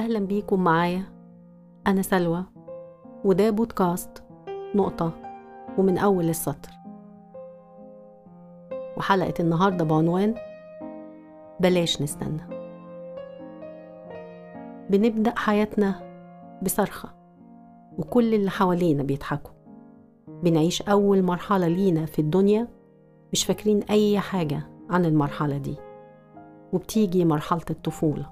أهلا بيكم معايا. أنا سلوى وده بودكاست نقطة ومن أول السطر. وحلقة النهاردة بعنوان بلاش نستنى. بنبدأ حياتنا بصرخة وكل اللي حوالينا بيضحكوا. بنعيش أول مرحلة لينا في الدنيا مش فاكرين أي حاجة عن المرحلة دي. وبتيجي مرحلة الطفولة.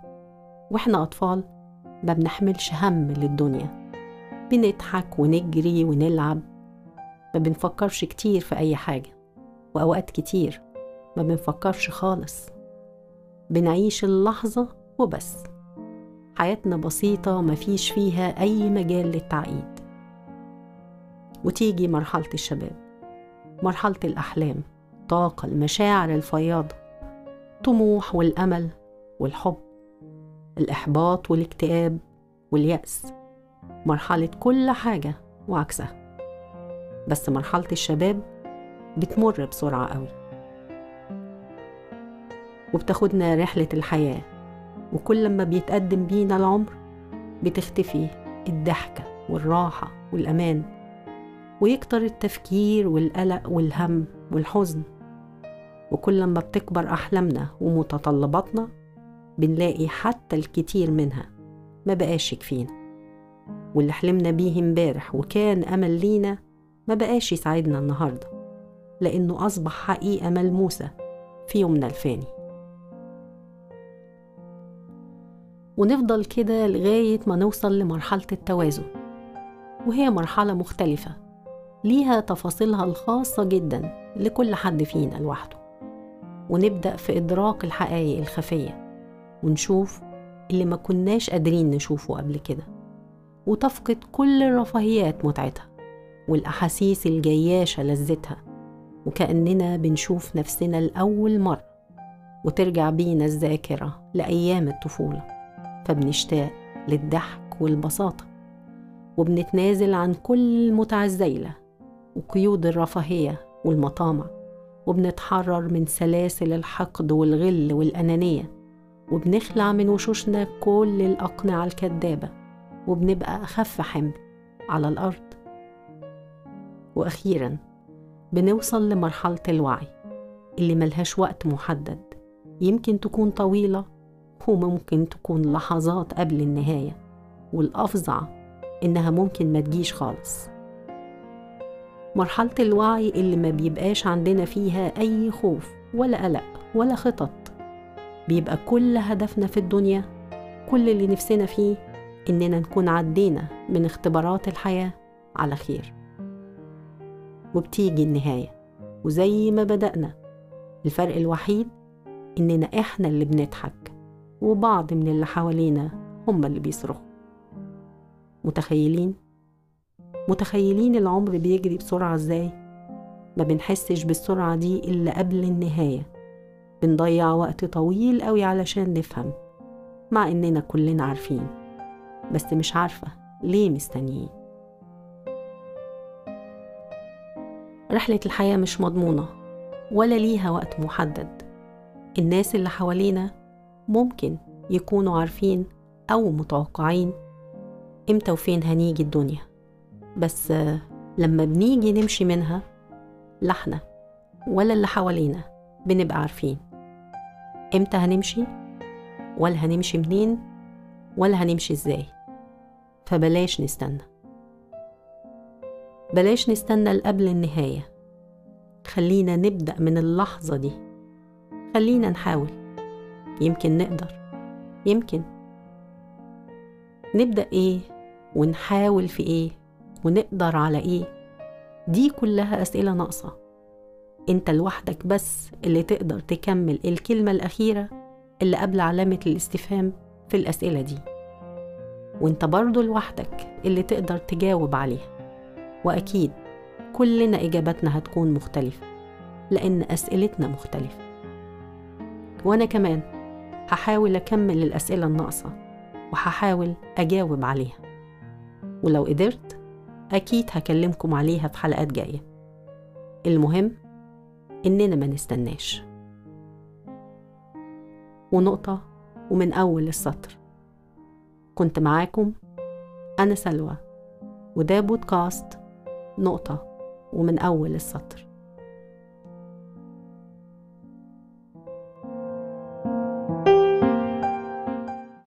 وإحنا أطفال ما بنحملش هم للدنيا. بنضحك ونجري ونلعب. ما بنفكرش كتير في أي حاجة. وأوقات كتير ما بنفكرش خالص. بنعيش اللحظة وبس. حياتنا بسيطة مفيش فيها أي مجال للتعقيد. وتيجي مرحلة الشباب. مرحلة الأحلام. الطاقة المشاعر الفياضة طموح والأمل والحب. الإحباط والاكتئاب واليأس. مرحلة كل حاجة وعكسها. بس مرحلة الشباب بتمر بسرعة قوي. وبتاخدنا رحلة الحياة. وكل ما بيتقدم بينا العمر بتختفي الضحكة والراحة والأمان. ويكتر التفكير والقلق والهم والحزن. وكل ما بتكبر أحلامنا ومتطلباتنا بنلاقي حتى الكتير منها. ما بقاش يكفينا. واللي حلمنا بيه امبارح وكان أمل لينا ما بقاش يساعدنا النهاردة. لأنه أصبح حقيقة ملموسة في يومنا الفاني. ونفضل كده لغاية ما نوصل لمرحلة التوازن. وهي مرحلة مختلفة ليها تفاصيلها الخاصة جدا لكل حد فينا لوحده. ونبدأ في إدراك الحقائق الخفية. ونشوف اللي ما كناش قادرين نشوفه قبل كده. وتفقد كل الرفاهيات متعتها والأحاسيس الجياشة لذتها وكأننا بنشوف نفسنا لأول مرة وترجع بينا الذاكرة لأيام الطفولة. فبنشتاق للضحك والبساطة وبنتنازل عن كل المتعة الزايلة وقيود الرفاهية والمطامع وبنتحرر من سلاسل الحقد والغل والأنانية وبنخلع من وشوشنا كل الأقنعة الكذابة وبنبقى أخف حمل على الأرض. وأخيرا بنوصل لمرحلة الوعي اللي ملهاش وقت محدد. يمكن تكون طويلة وممكن تكون لحظات قبل النهاية والأفظع إنها ممكن ما تجيش خالص. مرحلة الوعي اللي ما بيبقاش عندنا فيها أي خوف ولا قلق ولا خطط. بيبقى كل هدفنا في الدنيا كل اللي نفسنا فيه إننا نكون عدينا من اختبارات الحياة على خير وبتيجي النهاية وزي ما بدأنا الفرق الوحيد إننا إحنا اللي بنضحك وبعض من اللي حوالينا هم اللي بيصرخوا متخيلين؟ متخيلين العمر بيجري بسرعة إزاي؟ ما بنحسش بالسرعة دي إلا قبل النهاية بنضيع وقت طويل قوي علشان نفهم مع إننا كلنا عارفين بس مش عارفة ليه مستنيين. رحلة الحياة مش مضمونة ولا ليها وقت محدد. الناس اللي حوالينا ممكن يكونوا عارفين أو متوقعين إمتى وفين هنيجي الدنيا بس لما بنيجي نمشي منها لا إحنا ولا اللي حوالينا بنبقى عارفين. إمتى هنمشي؟ ولا هنمشي منين؟ ولا هنمشي إزاي؟ فبلاش نستنى. بلاش نستنى لقبل النهاية. خلينا نبدأ من اللحظة دي. خلينا نحاول. يمكن نقدر. يمكن. نبدأ إيه؟ ونحاول في إيه؟ ونقدر على إيه؟ دي كلها أسئلة ناقصة. انت لوحدك بس اللي تقدر تكمل الكلمة الأخيرة اللي قبل علامة الاستفهام في الأسئلة دي. وانت برضو لوحدك اللي تقدر تجاوب عليها. وأكيد كلنا إجاباتنا هتكون مختلفة لأن أسئلتنا مختلفة. وأنا كمان هحاول أكمل الأسئلة الناقصة وهحاول أجاوب عليها. ولو قدرت أكيد هكلمكم عليها في حلقات جاية. المهم إننا ما نستناش. ونقطة ومن أول السطر. كنت معاكم أنا سلوى وده بودكاست نقطة ومن أول السطر.